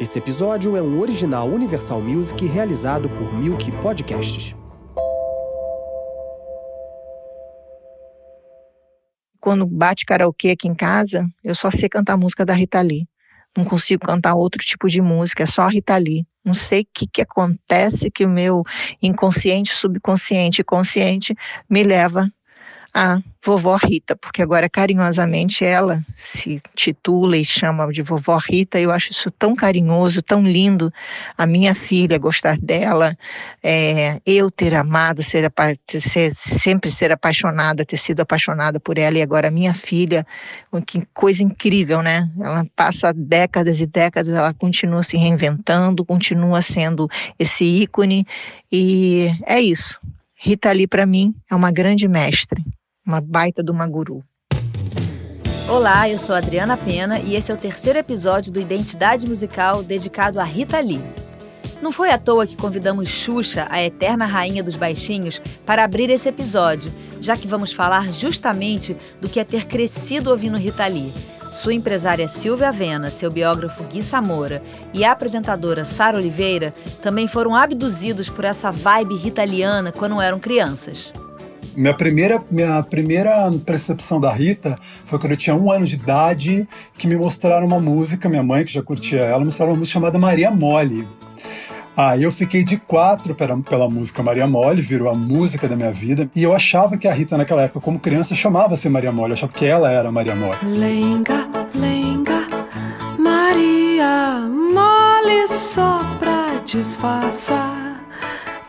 Esse episódio é um original Universal Music realizado por Milk Podcasts. Quando bate karaokê aqui em casa, eu só sei cantar música da Rita Lee. Não consigo cantar outro tipo de música, é só a Rita Lee. Não sei o que, que acontece que o meu inconsciente, subconsciente e consciente me leva a vovó Rita, porque agora carinhosamente ela se titula e chama de vovó Rita. Eu acho isso tão carinhoso, tão lindo. A minha filha gostar dela, é, eu ter amado, ser, ser, sempre ser apaixonada, ter sido apaixonada por ela e agora a minha filha, que coisa incrível, né? Ela passa décadas e décadas, ela continua se reinventando, continua sendo esse ícone e é isso. Rita Lee para mim é uma grande mestre uma baita de uma guru. Olá, eu sou Adriana Pena e esse é o terceiro episódio do Identidade Musical dedicado a Rita Lee. Não foi à toa que convidamos Xuxa, a eterna rainha dos baixinhos, para abrir esse episódio, já que vamos falar justamente do que é ter crescido ouvindo Rita Lee. Sua empresária Silvia Avena, seu biógrafo Gui Samora e a apresentadora Sara Oliveira também foram abduzidos por essa vibe ritaliana quando eram crianças. Minha primeira, minha primeira percepção da Rita foi quando eu tinha um ano de idade, que me mostraram uma música, minha mãe, que já curtia ela, mostraram uma música chamada Maria Mole. Aí eu fiquei de quatro pela, pela música Maria Mole, virou a música da minha vida. E eu achava que a Rita, naquela época, como criança, chamava-se Maria Mole. Eu achava que ela era Maria Mole. Lenga, lenga, Maria Mole só pra disfarçar.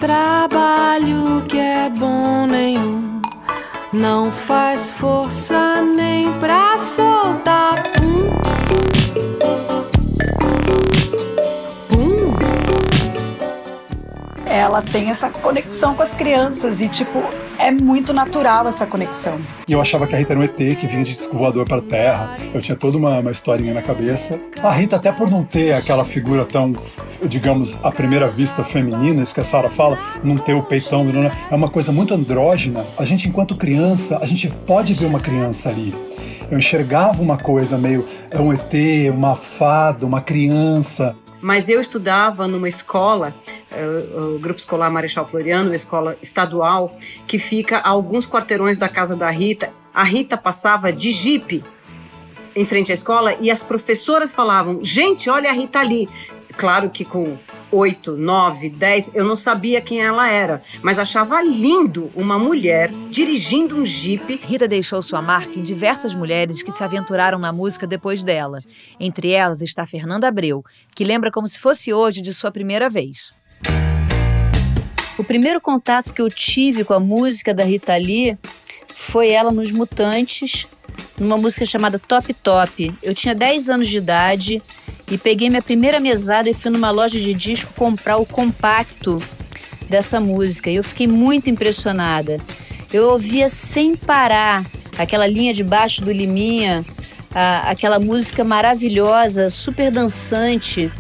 Trabalho que é bom nenhum, não faz força nem pra soltar. Pum. Ela tem essa conexão com as crianças e, tipo, é muito natural essa conexão. E eu achava que a Rita era um ET que vinha de disco voador para Terra. Eu tinha toda uma, uma historinha na cabeça. A Rita, até por não ter aquela figura tão, digamos, à primeira vista feminina, isso que a Sara fala, não ter o peitão, é uma coisa muito andrógena. A gente, enquanto criança, a gente pode ver uma criança ali. Eu enxergava uma coisa meio é um ET, uma fada, uma criança mas eu estudava numa escola, uh, o Grupo Escolar Marechal Floriano, uma escola estadual, que fica a alguns quarteirões da casa da Rita. A Rita passava de jipe em frente à escola e as professoras falavam: gente, olha a Rita ali. Claro que com 8, 9, 10, eu não sabia quem ela era, mas achava lindo uma mulher dirigindo um jipe. Rita deixou sua marca em diversas mulheres que se aventuraram na música depois dela. Entre elas está Fernanda Abreu, que lembra como se fosse hoje de sua primeira vez. O primeiro contato que eu tive com a música da Rita Lee foi ela nos Mutantes, numa música chamada Top Top. Eu tinha 10 anos de idade e peguei minha primeira mesada e fui numa loja de disco comprar o compacto dessa música. E eu fiquei muito impressionada. Eu ouvia sem parar aquela linha de baixo do Liminha, a, aquela música maravilhosa, super dançante.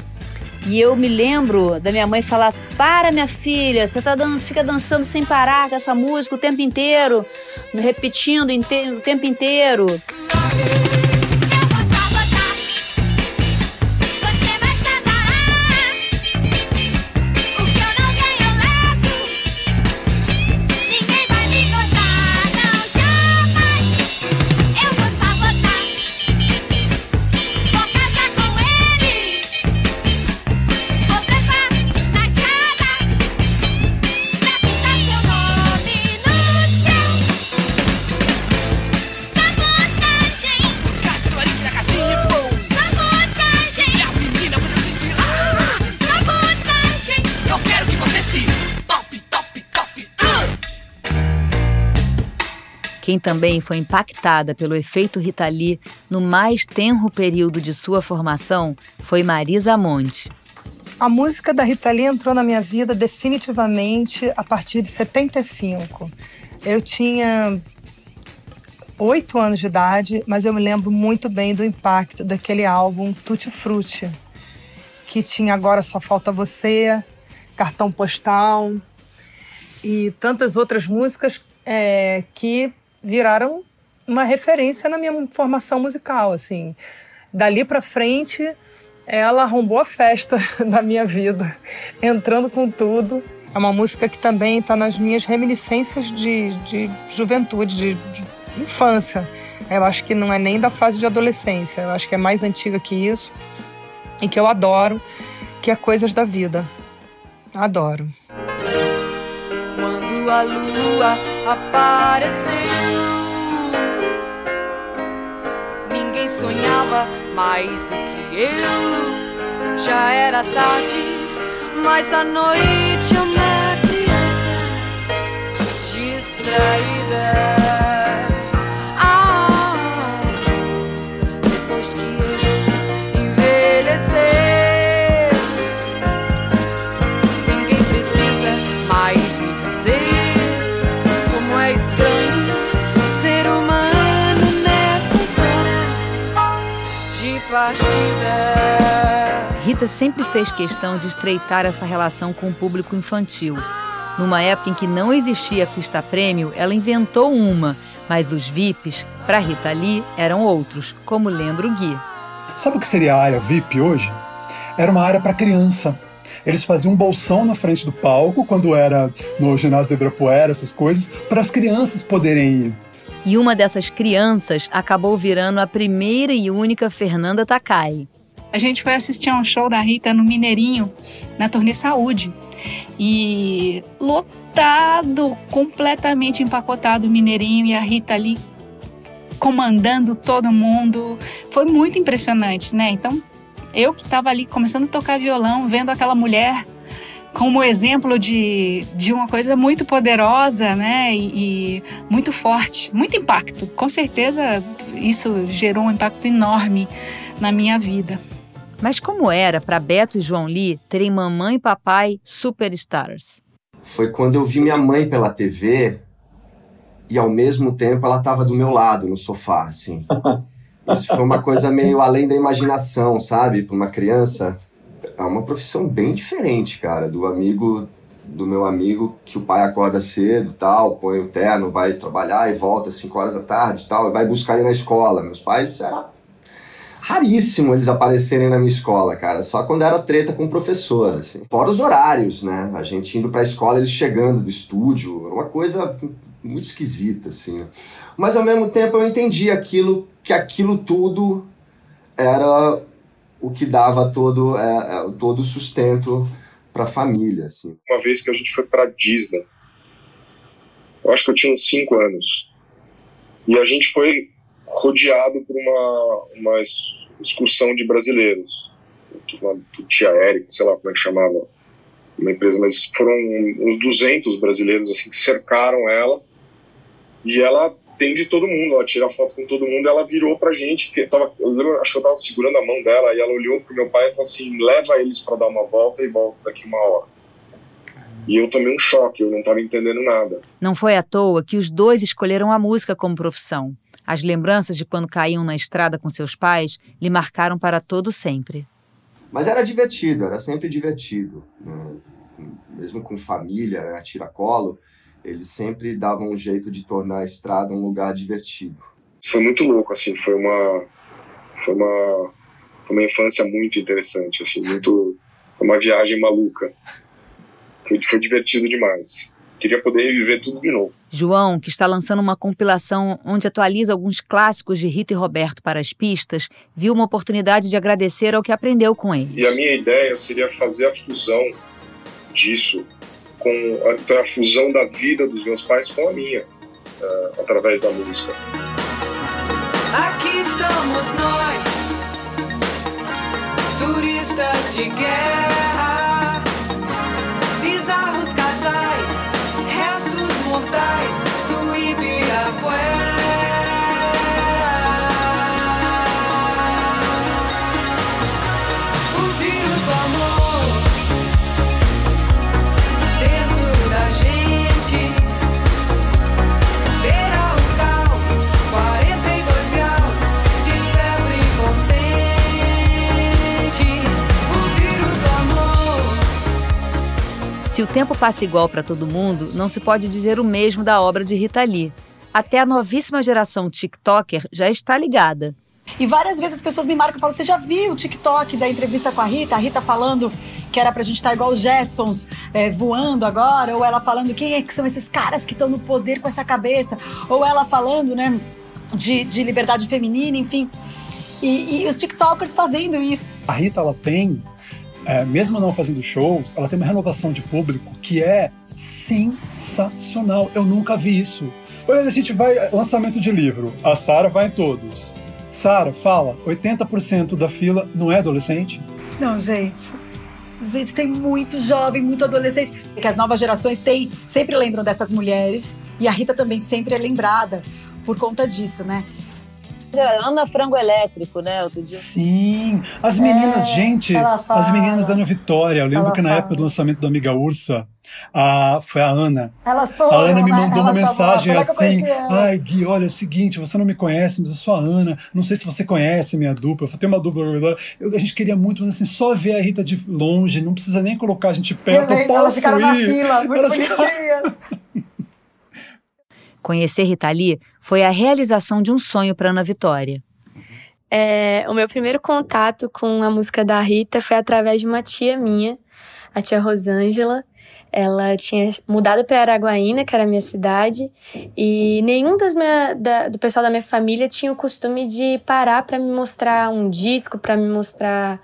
E eu me lembro da minha mãe falar: Para, minha filha, você tá dando, fica dançando sem parar com essa música o tempo inteiro, repetindo o tempo inteiro. Quem também foi impactada pelo efeito Rita Lee no mais tenro período de sua formação foi Marisa Monte. A música da Rita Lee entrou na minha vida definitivamente a partir de 75. Eu tinha oito anos de idade, mas eu me lembro muito bem do impacto daquele álbum Tutti Frutti, que tinha Agora Só Falta Você, Cartão Postal e tantas outras músicas é, que viraram uma referência na minha formação musical, assim. Dali para frente, ela arrombou a festa da minha vida, entrando com tudo. É uma música que também está nas minhas reminiscências de, de juventude, de, de infância. Eu acho que não é nem da fase de adolescência, eu acho que é mais antiga que isso e que eu adoro, que é Coisas da Vida. Adoro. Quando a lua apareceu, ninguém sonhava mais do que eu. Já era tarde, mas à noite uma criança distraída. Sempre fez questão de estreitar essa relação com o público infantil. Numa época em que não existia custa prêmio, ela inventou uma, mas os VIPs, para Rita Lee, eram outros, como lembra o Gui. Sabe o que seria a área VIP hoje? Era uma área para criança. Eles faziam um bolsão na frente do palco, quando era no ginásio do Ibirapuera, essas coisas, para as crianças poderem ir. E uma dessas crianças acabou virando a primeira e única Fernanda Takai. A gente foi assistir a um show da Rita no Mineirinho, na Turnê Saúde. E lotado, completamente empacotado o Mineirinho e a Rita ali comandando todo mundo. Foi muito impressionante, né? Então, eu que estava ali começando a tocar violão, vendo aquela mulher como exemplo de, de uma coisa muito poderosa, né? E, e, muito forte, muito impacto. Com certeza isso gerou um impacto enorme na minha vida. Mas como era para Beto e João Lee terem mamãe e papai superstars? Foi quando eu vi minha mãe pela TV e ao mesmo tempo ela estava do meu lado no sofá, assim. Isso foi uma coisa meio além da imaginação, sabe? Para uma criança é uma profissão bem diferente, cara, do amigo do meu amigo que o pai acorda cedo, tal, põe o terno, vai trabalhar e volta às 5 horas da tarde, tal, e vai buscar ele na escola. Meus pais era raríssimo eles aparecerem na minha escola, cara, só quando era treta com o professor, assim. Fora os horários, né? A gente indo para a escola, eles chegando do estúdio, era uma coisa muito esquisita, assim. Mas ao mesmo tempo eu entendi aquilo que aquilo tudo era o que dava todo, é, é todo sustento para a família. Assim. Uma vez que a gente foi para Disney, eu acho que eu tinha uns 5 anos, e a gente foi rodeado por uma, uma excursão de brasileiros, do Tia Érica, sei lá como é que chamava, uma empresa, mas foram uns 200 brasileiros assim que cercaram ela e ela tem de todo mundo, ela tira foto com todo mundo, ela virou pra gente, que tava, eu lembro, acho que eu tava segurando a mão dela, e ela olhou pro meu pai e falou assim, leva eles para dar uma volta e volta daqui uma hora. E eu tomei um choque, eu não estava entendendo nada. Não foi à toa que os dois escolheram a música como profissão. As lembranças de quando caíam na estrada com seus pais lhe marcaram para todo sempre. Mas era divertido, era sempre divertido. Né? Mesmo com família, né? tiracolo, eles sempre davam um jeito de tornar a estrada um lugar divertido. Foi muito louco, assim, foi uma foi uma uma infância muito interessante, assim, muito uma viagem maluca. Foi, foi divertido demais. Queria poder viver tudo de novo. João, que está lançando uma compilação onde atualiza alguns clássicos de Rita e Roberto para as pistas, viu uma oportunidade de agradecer ao que aprendeu com eles. E a minha ideia seria fazer a fusão disso com a, então, a fusão da vida dos meus pais com a minha, uh, através da música. Aqui estamos nós, turistas de guerra, o tempo passa igual para todo mundo, não se pode dizer o mesmo da obra de Rita Lee. Até a novíssima geração TikToker já está ligada. E várias vezes as pessoas me marcam e falam: Você já viu o TikTok da entrevista com a Rita? A Rita falando que era pra gente estar igual os Jetsons é, voando agora, ou ela falando quem é que são esses caras que estão no poder com essa cabeça, ou ela falando, né, de, de liberdade feminina, enfim. E, e os TikTokers fazendo isso. A Rita, ela tem, é, mesmo não fazendo shows, ela tem uma renovação de público que é sensacional. Eu nunca vi isso. Hoje a gente vai, lançamento de livro, a Sara vai em todos. Sara, fala, 80% da fila não é adolescente? Não, gente. Gente, tem muito jovem, muito adolescente. Que as novas gerações têm, sempre lembram dessas mulheres. E a Rita também sempre é lembrada por conta disso, né? Ana Frango Elétrico, né? Outro dia. Sim. As meninas, é, gente, as meninas da Ana Vitória. Eu lembro ela que na fala. época do lançamento do Amiga Ursa, a, foi a Ana. Elas foram, a Ana me mandou né? uma mensagem assim: Ai, Gui, olha, é o seguinte, você não me conhece, mas eu sou a Ana. Não sei se você conhece a minha dupla. Eu tenho uma dupla. Eu, a gente queria muito, mas assim, só ver a Rita de longe, não precisa nem colocar a gente perto. Eu, eu posso elas ficaram ir. na fila, muito elas bonitinhas. Conhecer Rita Lee foi a realização de um sonho para Ana Vitória. É, o meu primeiro contato com a música da Rita foi através de uma tia minha, a tia Rosângela. Ela tinha mudado para Araguaína, que era a minha cidade, e nenhum das minha, da, do pessoal da minha família tinha o costume de parar para me mostrar um disco, para me mostrar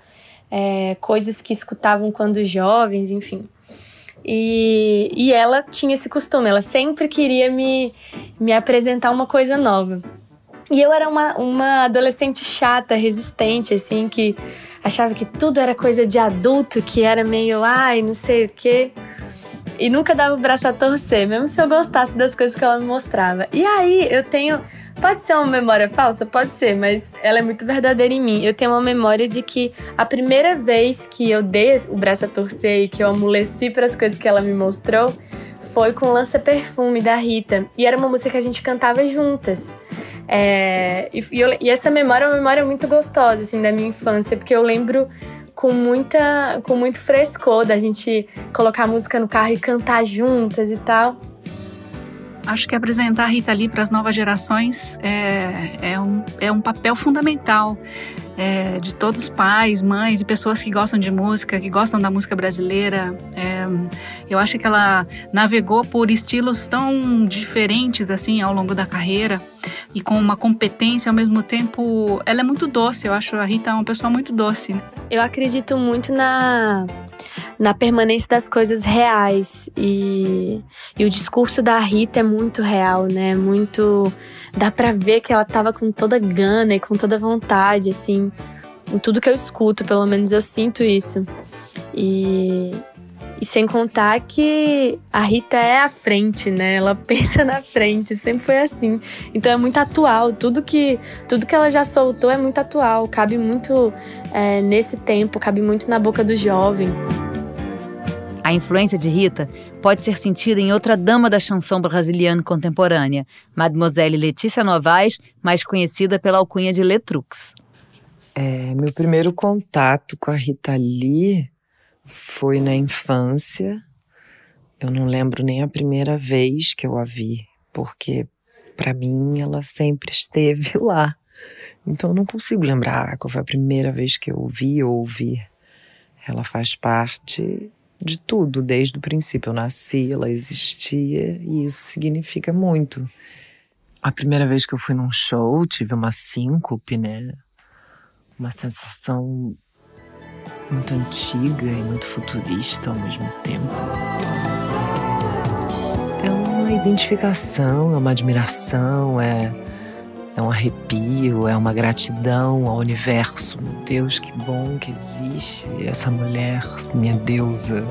é, coisas que escutavam quando jovens, enfim. E, e ela tinha esse costume, ela sempre queria me, me apresentar uma coisa nova. E eu era uma, uma adolescente chata, resistente, assim, que achava que tudo era coisa de adulto, que era meio, ai, não sei o quê. E nunca dava o braço a torcer, mesmo se eu gostasse das coisas que ela me mostrava. E aí eu tenho Pode ser uma memória falsa? Pode ser, mas ela é muito verdadeira em mim. Eu tenho uma memória de que a primeira vez que eu dei o braço a torcer e que eu amoleci para as coisas que ela me mostrou foi com Lança Perfume da Rita. E era uma música que a gente cantava juntas. É, e, e, eu, e, essa memória é uma memória muito gostosa, assim, da minha infância, porque eu lembro com muita com muito frescor da gente colocar a música no carro e cantar juntas e tal. Acho que apresentar a Rita Lee para as novas gerações é, é, um, é um papel fundamental é, de todos os pais, mães e pessoas que gostam de música, que gostam da música brasileira. É, eu acho que ela navegou por estilos tão diferentes assim ao longo da carreira e com uma competência ao mesmo tempo. Ela é muito doce. Eu acho a Rita uma pessoa muito doce. Eu acredito muito na na permanência das coisas reais. E, e o discurso da Rita é muito real, né? Muito. Dá pra ver que ela tava com toda gana e com toda vontade, assim. Em tudo que eu escuto, pelo menos eu sinto isso. E, e sem contar que a Rita é à frente, né? Ela pensa na frente, sempre foi assim. Então é muito atual. Tudo que, tudo que ela já soltou é muito atual. Cabe muito é, nesse tempo, cabe muito na boca do jovem. A influência de Rita pode ser sentida em outra dama da chanson brasiliana contemporânea, Mademoiselle Letícia Novaes, mais conhecida pela alcunha de Letrux. É, meu primeiro contato com a Rita Lee foi na infância. Eu não lembro nem a primeira vez que eu a vi, porque para mim ela sempre esteve lá. Então eu não consigo lembrar qual foi a primeira vez que eu vi ou ouvi. Ela faz parte de tudo, desde o princípio. Eu nasci, ela existia e isso significa muito. A primeira vez que eu fui num show, tive uma síncope, né? Uma sensação muito antiga e muito futurista ao mesmo tempo. É uma identificação, é uma admiração, é é um arrepio, é uma gratidão ao universo. Meu Deus, que bom que existe essa mulher, minha deusa.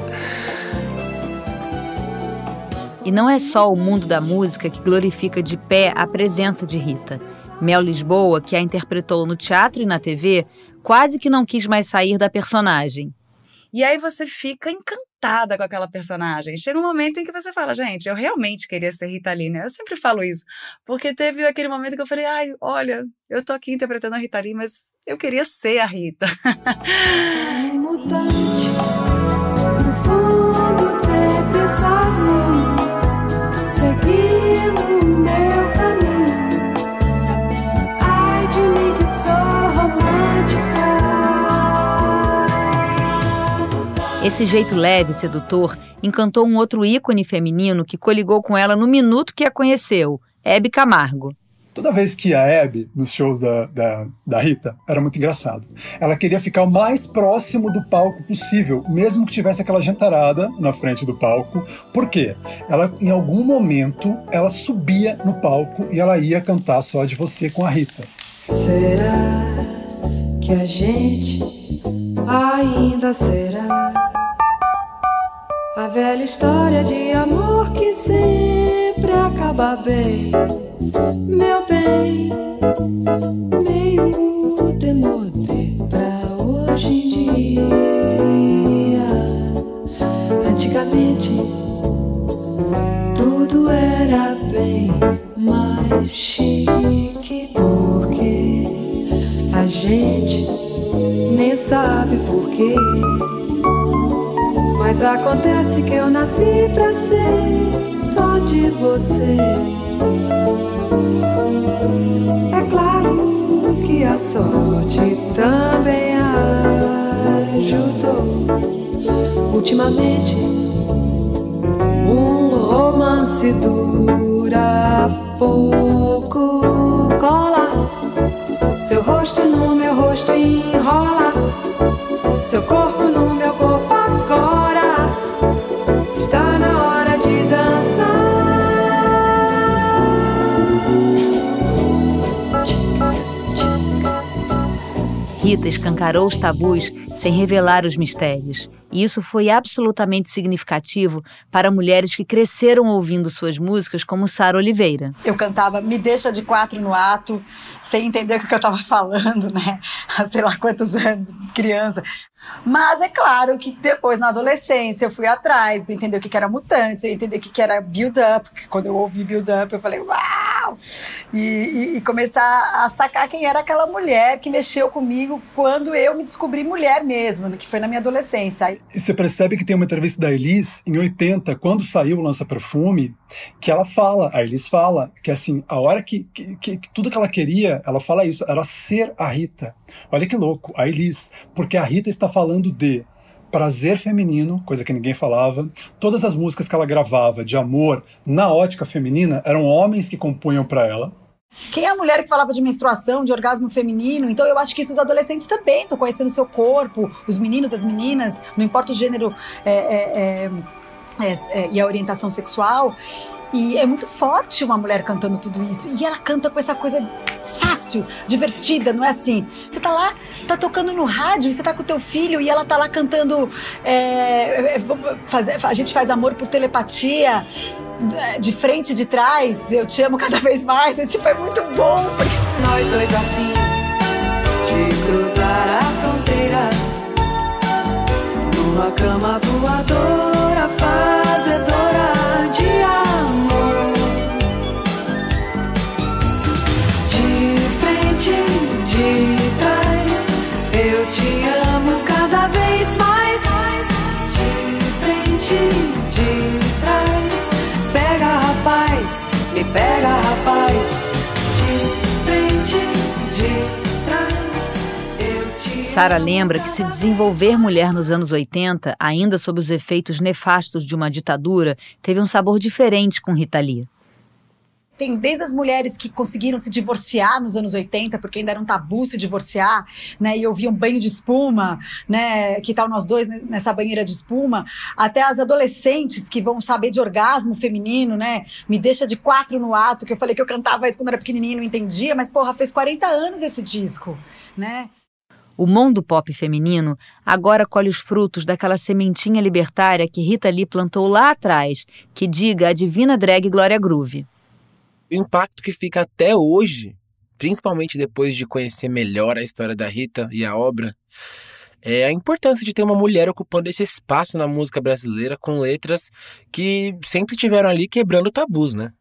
E não é só o mundo da música que glorifica de pé a presença de Rita. Mel Lisboa, que a interpretou no teatro e na TV, quase que não quis mais sair da personagem. E aí você fica encantada com aquela personagem. Chega um momento em que você fala, gente, eu realmente queria ser Rita Lee, né? Eu sempre falo isso, porque teve aquele momento que eu falei, ai, olha, eu tô aqui interpretando a Rita Lee, mas eu queria ser a Rita. Mutante, no fundo sempre sozinho, Esse jeito leve e sedutor encantou um outro ícone feminino que coligou com ela no minuto que a conheceu, Hebe Camargo. Toda vez que a Hebe, nos shows da, da, da, Rita, era muito engraçado. Ela queria ficar o mais próximo do palco possível, mesmo que tivesse aquela gentarada na frente do palco. Por quê? Ela, em algum momento, ela subia no palco e ela ia cantar só de você com a Rita. Será que a gente ainda será a velha história de amor que sempre acaba bem? meu bem, meio demodê pra hoje em dia. Antigamente tudo era bem mais chique, porque a gente nem sabe porquê. Mas acontece que eu nasci pra ser só de você. É claro que a sorte também ajudou. Ultimamente, um romance dura pouco. Cola seu rosto no meu rosto enrola seu corpo escancarou os tabus sem revelar os mistérios. E isso foi absolutamente significativo para mulheres que cresceram ouvindo suas músicas, como Sara Oliveira. Eu cantava Me Deixa de Quatro no Ato, sem entender o que eu estava falando, né? Há sei lá quantos anos, criança. Mas é claro que depois, na adolescência, eu fui atrás para entender o que era mutantes, eu entender o que era build-up. Quando eu ouvi build-up, eu falei, uau! E, e, e, começar a sacar quem era aquela mulher que mexeu comigo quando eu me descobri mulher mesmo, que foi na minha adolescência. Você percebe que tem uma entrevista da Elis, em 80, quando saiu o Lança Perfume, que ela fala, a Elis fala, que assim, a hora que, que, que, que tudo que ela queria, ela fala isso, era ser a Rita. Olha que louco, a Elis, porque a Rita está falando de prazer feminino, coisa que ninguém falava. Todas as músicas que ela gravava de amor na ótica feminina eram homens que compunham para ela. Quem é a mulher que falava de menstruação, de orgasmo feminino? Então eu acho que isso os adolescentes também estão conhecendo o seu corpo, os meninos, as meninas, não importa o gênero é, é, é, é e a orientação sexual. E é muito forte uma mulher cantando tudo isso. E ela canta com essa coisa fácil, divertida, não é assim? Você tá lá, tá tocando no rádio e você tá com o teu filho e ela tá lá cantando. É, é faz, a gente faz amor por telepatia, de frente de trás. Eu te amo cada vez mais. Esse tipo é muito bom. Nós dois a fim de cruzar a fronteira numa cama voadora fazedora Sara lembra que se desenvolver mulher nos anos 80, ainda sob os efeitos nefastos de uma ditadura, teve um sabor diferente com Rita Lee. Tem desde as mulheres que conseguiram se divorciar nos anos 80, porque ainda era um tabu se divorciar, né? E ouviam banho de espuma, né? Que tal nós dois nessa banheira de espuma? Até as adolescentes que vão saber de orgasmo feminino, né? Me deixa de quatro no ato, que eu falei que eu cantava isso quando era pequenininha e não entendia, mas porra, fez 40 anos esse disco, né? O mundo pop feminino agora colhe os frutos daquela sementinha libertária que Rita Lee plantou lá atrás, que diga a divina drag Glória Groove. O impacto que fica até hoje, principalmente depois de conhecer melhor a história da Rita e a obra, é a importância de ter uma mulher ocupando esse espaço na música brasileira com letras que sempre tiveram ali quebrando tabus, né?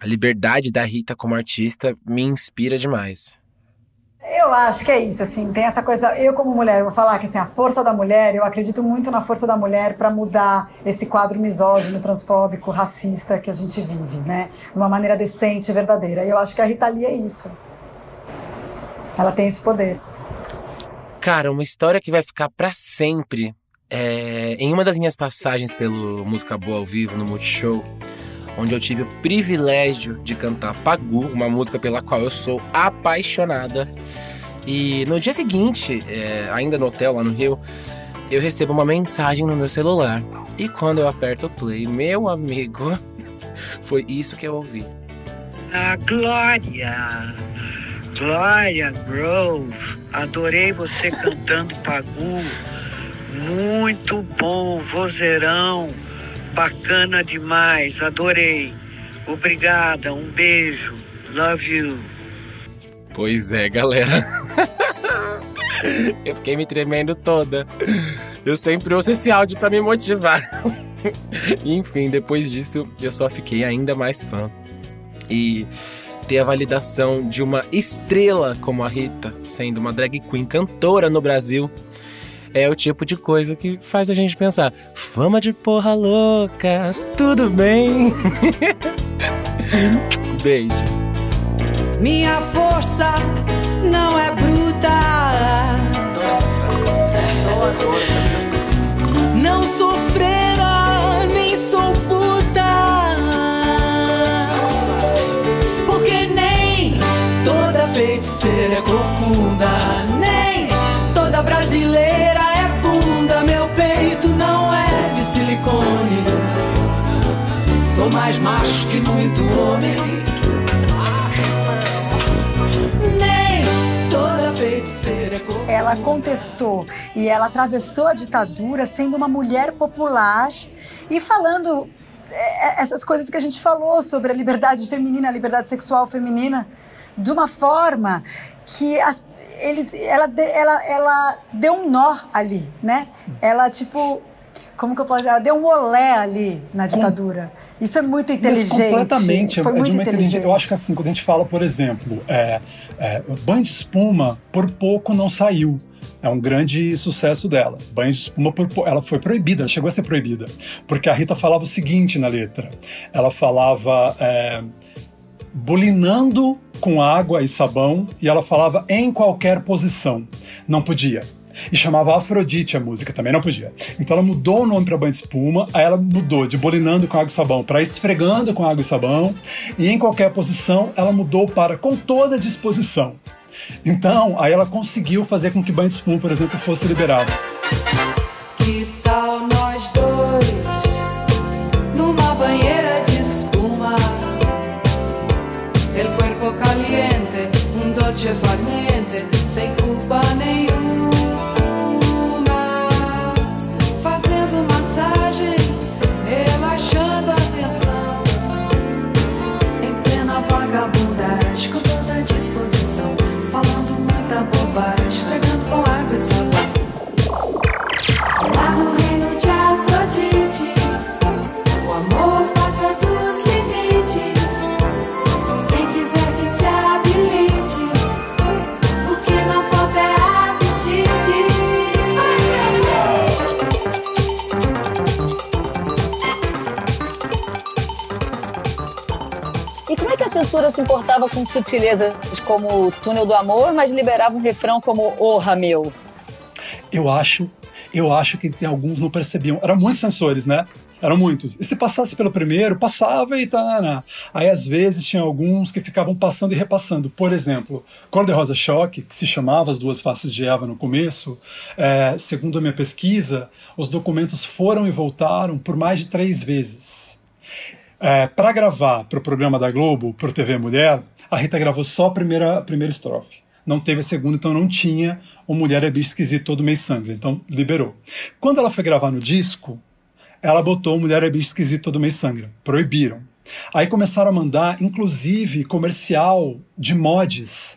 A liberdade da Rita como artista me inspira demais. Eu acho que é isso, assim, tem essa coisa. Eu, como mulher, vou falar que assim, a força da mulher, eu acredito muito na força da mulher para mudar esse quadro misógino, transfóbico, racista que a gente vive, né? De uma maneira decente e verdadeira. E eu acho que a Rita Lee é isso. Ela tem esse poder. Cara, uma história que vai ficar para sempre é, em uma das minhas passagens pelo Música Boa ao Vivo no Multishow, onde eu tive o privilégio de cantar Pagu, uma música pela qual eu sou apaixonada. E no dia seguinte, é, ainda no hotel lá no Rio, eu recebo uma mensagem no meu celular. E quando eu aperto o play, meu amigo, foi isso que eu ouvi. A Glória, Glória Grove, adorei você cantando Pagu. Muito bom, vozeirão, bacana demais, adorei. Obrigada, um beijo, love you. Pois é, galera. eu fiquei me tremendo toda. Eu sempre ouço esse áudio para me motivar. Enfim, depois disso, eu só fiquei ainda mais fã. E ter a validação de uma estrela como a Rita, sendo uma drag queen cantora no Brasil, é o tipo de coisa que faz a gente pensar: fama de porra louca, tudo bem? Beijo. Minha força não é bruta. Não sou freira, nem sou puta. Porque nem toda feiticeira é corcunda, nem toda brasileira é bunda. Meu peito não é de silicone. Sou mais macho que muito homem. Ela contestou e ela atravessou a ditadura sendo uma mulher popular e falando é, essas coisas que a gente falou sobre a liberdade feminina, a liberdade sexual feminina, de uma forma que as- eles, ela, ela, ela deu um nó ali, né? Ela, tipo, como que eu posso dizer? Ela deu um olé ali na ditadura. Isso é muito Mas inteligente. completamente. Foi é de muito uma inteligente. Eu acho que assim, quando a gente fala, por exemplo, é, é, Banho de Espuma, por pouco não saiu. É um grande sucesso dela. Banho de espuma, por, ela foi proibida, ela chegou a ser proibida. Porque a Rita falava o seguinte na letra: ela falava é, bulinando com água e sabão, e ela falava em qualquer posição. Não podia. E chamava Afrodite a música, também não podia. Então ela mudou o nome para banho de espuma, aí ela mudou de bolinando com água e sabão para esfregando com água e sabão, e em qualquer posição ela mudou para com toda disposição. Então, aí ela conseguiu fazer com que banho de espuma, por exemplo, fosse liberado. Se importava com sutilezas como Túnel do Amor, mas liberava um refrão como Orra Meu? Eu acho, eu acho que tem alguns não percebiam. Eram muitos sensores, né? Eram muitos. E se passasse pelo primeiro, passava e tá. Aí às vezes tinha alguns que ficavam passando e repassando. Por exemplo, Cor de Rosa Choque, que se chamava As Duas Faces de Eva no começo, é, segundo a minha pesquisa, os documentos foram e voltaram por mais de três vezes. É, para gravar para o programa da Globo, para o TV Mulher, a Rita gravou só a primeira, a primeira estrofe. Não teve a segunda, então não tinha o Mulher é Bicho Esquisito Todo Mês Sangue. Então liberou. Quando ela foi gravar no disco, ela botou Mulher é Bicho Esquisito Todo Mês Sangra. Proibiram. Aí começaram a mandar, inclusive, comercial de mods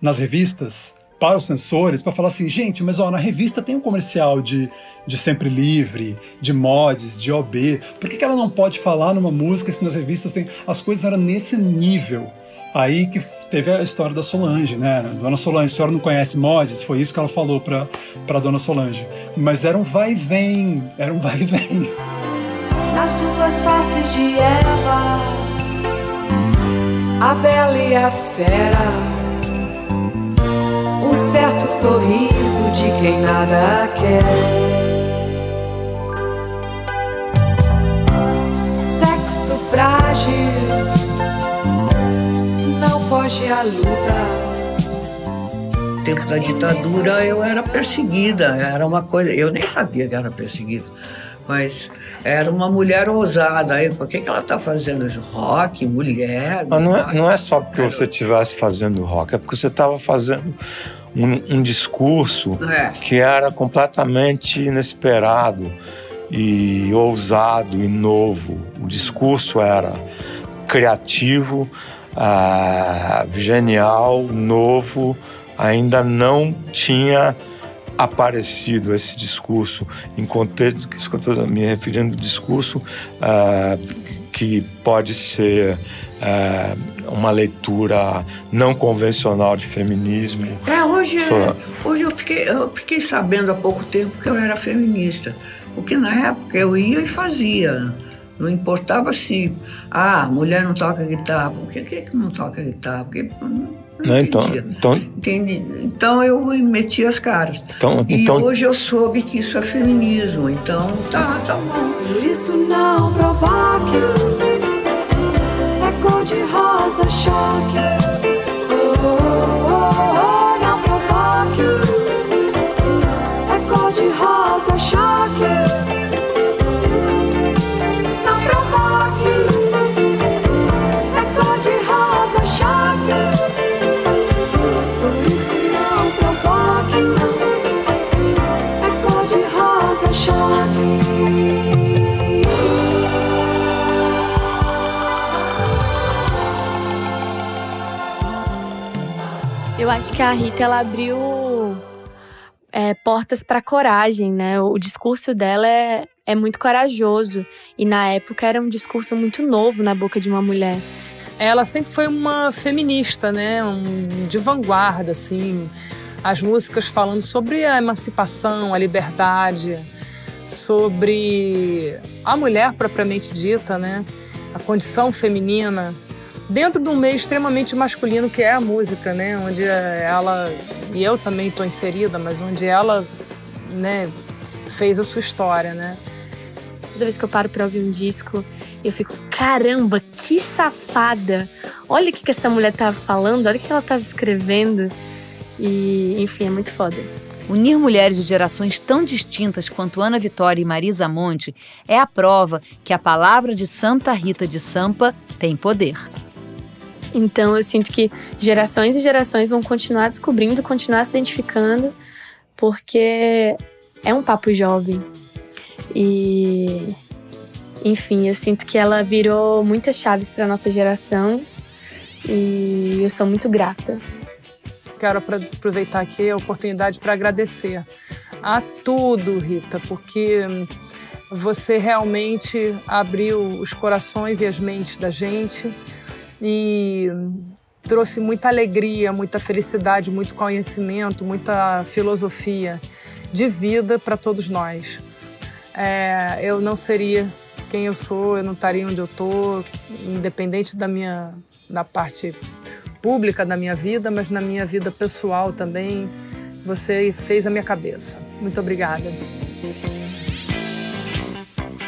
nas revistas para os sensores para falar assim, gente, mas ó, na revista tem um comercial de, de sempre livre, de mods, de OB. Por que, que ela não pode falar numa música se nas revistas tem. As coisas eram nesse nível. Aí que teve a história da Solange, né? Dona Solange, a senhora não conhece mods? Foi isso que ela falou para para Dona Solange. Mas era um vai e vem, era um vai e vem. Nas duas faces de Eva, a bela e a fera sorriso de quem nada quer. Sexo frágil, não foge à luta. No tempo da ditadura eu era perseguida, era uma coisa, eu nem sabia que era perseguida, mas era uma mulher ousada. Aí, por que, que ela está fazendo? Rock, mulher. Mas não, rock. É, não é só porque você estivesse fazendo rock, é porque você estava fazendo um, um discurso É. que era completamente inesperado e ousado e novo. O discurso era criativo, ah, genial, novo, ainda não tinha aparecido esse discurso em contexto que eu estou me referindo ao discurso ah, que pode ser ah, uma leitura não convencional de feminismo. É, hoje, Só- hoje eu, fiquei, eu fiquei sabendo há pouco tempo que eu era feminista. Porque na época eu ia e fazia. Não importava se, ah, mulher não toca guitarra. Por que, que que não toca guitarra? Porque, hum, Né? Então, então, entende? Então eu meti as caras. então, E então hoje eu soube que isso é feminismo. Então, tá, tá bom. Por isso não provoque É cor de rosa choque oh, oh, oh, Eu acho que a Rita ela abriu é, portas para coragem, né? O discurso dela é, é muito corajoso e na época era um discurso muito novo na boca de uma mulher. Ela sempre foi uma feminista, né? Um, de vanguarda, assim. As músicas falando sobre a emancipação, a liberdade, sobre a mulher propriamente dita, né? A condição feminina dentro de um meio extremamente masculino que é a música, né? Onde ela e eu também estou inserida, mas onde ela, né, fez a sua história, né? Toda vez que eu paro pra ouvir um disco, eu fico, caramba, que safada! Olha o que, que essa mulher tava falando, olha o que ela tava escrevendo. E, enfim, é muito foda. Unir mulheres de gerações tão distintas quanto Ana Vitória e Marisa Monte é a prova que a palavra de Santa Rita de Sampa tem poder. Então eu sinto que gerações e gerações vão continuar descobrindo, continuar se identificando, porque é um papo jovem. E enfim, eu sinto que ela virou muitas chaves para nossa geração e eu sou muito grata. Quero apro- aproveitar aqui a oportunidade para agradecer a tudo, Rita, porque você realmente abriu os corações e as mentes da gente e trouxe muita alegria, muita felicidade, muito conhecimento, muita filosofia de vida para todos nós. É, eu não seria quem eu sou, eu não estaria onde eu estou, independente da minha da parte pública da minha vida, mas na minha vida pessoal também. Você fez a minha cabeça. Muito obrigada.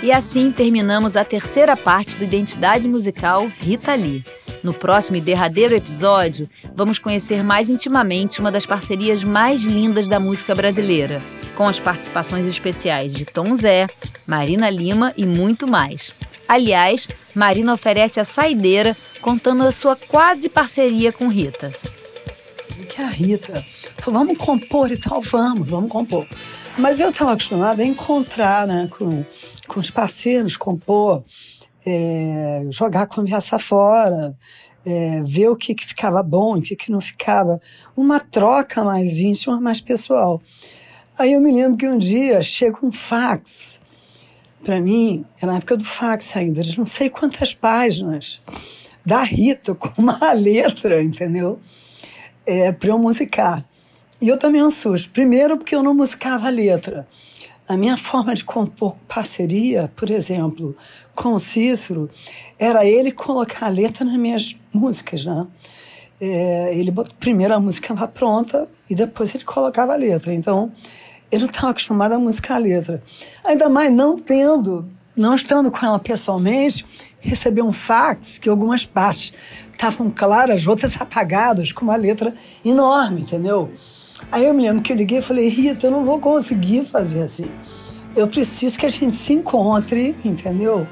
E assim terminamos a terceira parte do Identidade Musical Rita Lee. No próximo e derradeiro episódio, vamos conhecer mais intimamente uma das parcerias mais lindas da música brasileira, com as participações especiais de Tom Zé, Marina Lima e muito mais. Aliás, Marina oferece a saideira contando a sua quase parceria com Rita. que a Rita falou, vamos compor e tal, vamos, vamos compor. Mas eu estava acostumada a encontrar né, com, com os parceiros, compor, é, jogar conversa fora, é, ver o que, que ficava bom, o que, que não ficava. Uma troca mais íntima, mais pessoal. Aí eu me lembro que um dia chega um fax para mim, era na época do fax ainda, de não sei quantas páginas, da Rita com uma letra, entendeu? É, para eu musicar. E eu também um susto. Primeiro, porque eu não musicava a letra. A minha forma de compor parceria, por exemplo, com o Cícero, era ele colocar a letra nas minhas músicas, né? É, ele bot... primeiro a música estava pronta e depois ele colocava a letra. Então, eu não estava acostumada a musicar a letra. Ainda mais não tendo não estando com ela pessoalmente, recebi um fax que algumas partes estavam claras, outras apagadas, com uma letra enorme, entendeu? Aí eu me lembro que eu liguei e falei, Rita, eu não vou conseguir fazer assim. Eu preciso que a gente se encontre, entendeu?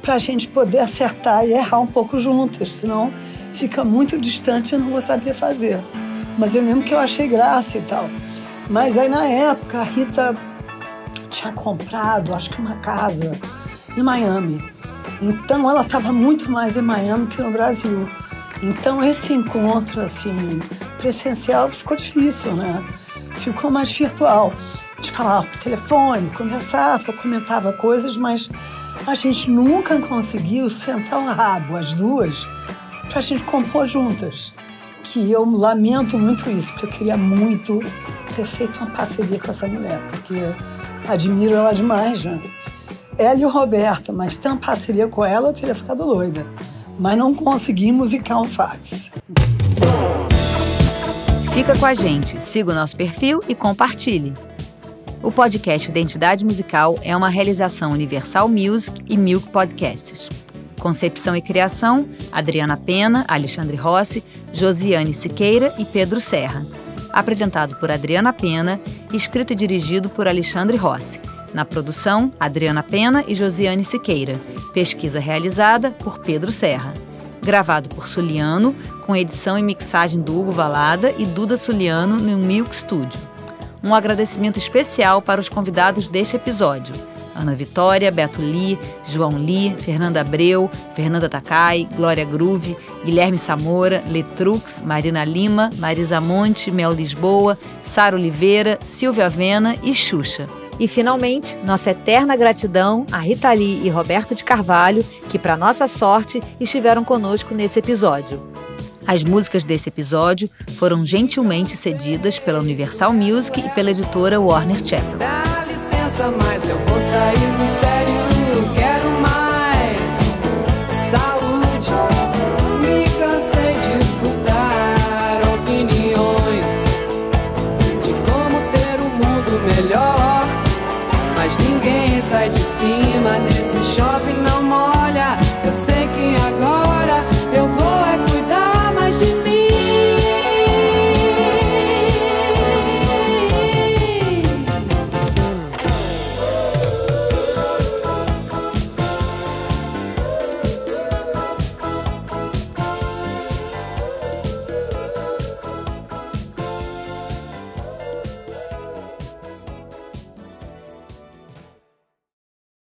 Pra gente poder acertar e errar um pouco juntas, senão fica muito distante e eu não vou saber fazer. Mas eu lembro que eu achei graça e tal. Mas aí na época a Rita tinha comprado, acho que uma casa em Miami. Então ela estava muito mais em Miami que no Brasil. Então esse encontro assim presencial ficou difícil, né? Ficou mais virtual. A gente falava por telefone, conversava, comentava coisas, mas a gente nunca conseguiu sentar o rabo, as duas, para a gente compor juntas. Que eu lamento muito isso, porque eu queria muito ter feito uma parceria com essa mulher, porque admiro ela demais, né? Ela e o Roberto, mas ter uma parceria com ela eu teria ficado doida. Mas não consegui musicar um fax. Fica com a gente, siga o nosso perfil e compartilhe. O podcast Identidade Musical é uma realização Universal Music e Milk Podcasts. Concepção e criação: Adriana Pena, Alexandre Rossi, Josiane Siqueira e Pedro Serra. Apresentado por Adriana Pena, escrito e dirigido por Alexandre Rossi. Na produção, Adriana Pena e Josiane Siqueira. Pesquisa realizada por Pedro Serra. Gravado por Suliano, com edição e mixagem do Hugo Valada e Duda Suliano no Milk Studio. Um agradecimento especial para os convidados deste episódio. Ana Vitória, Beto Lee, João Lee, Fernanda Abreu, Fernanda Takai, Glória Groove, Guilherme Samora, Letrux, Marina Lima, Marisa Monte, Mel Lisboa, Sara Oliveira, Silvia Avena e Xuxa. E finalmente, nossa eterna gratidão a Rita Lee e Roberto de Carvalho, que, para nossa sorte, estiveram conosco nesse episódio. As músicas desse episódio foram gentilmente cedidas pela Universal Music e pela editora Warner Chappell. Dá licença, mas eu vou sair do sério. shopping no more.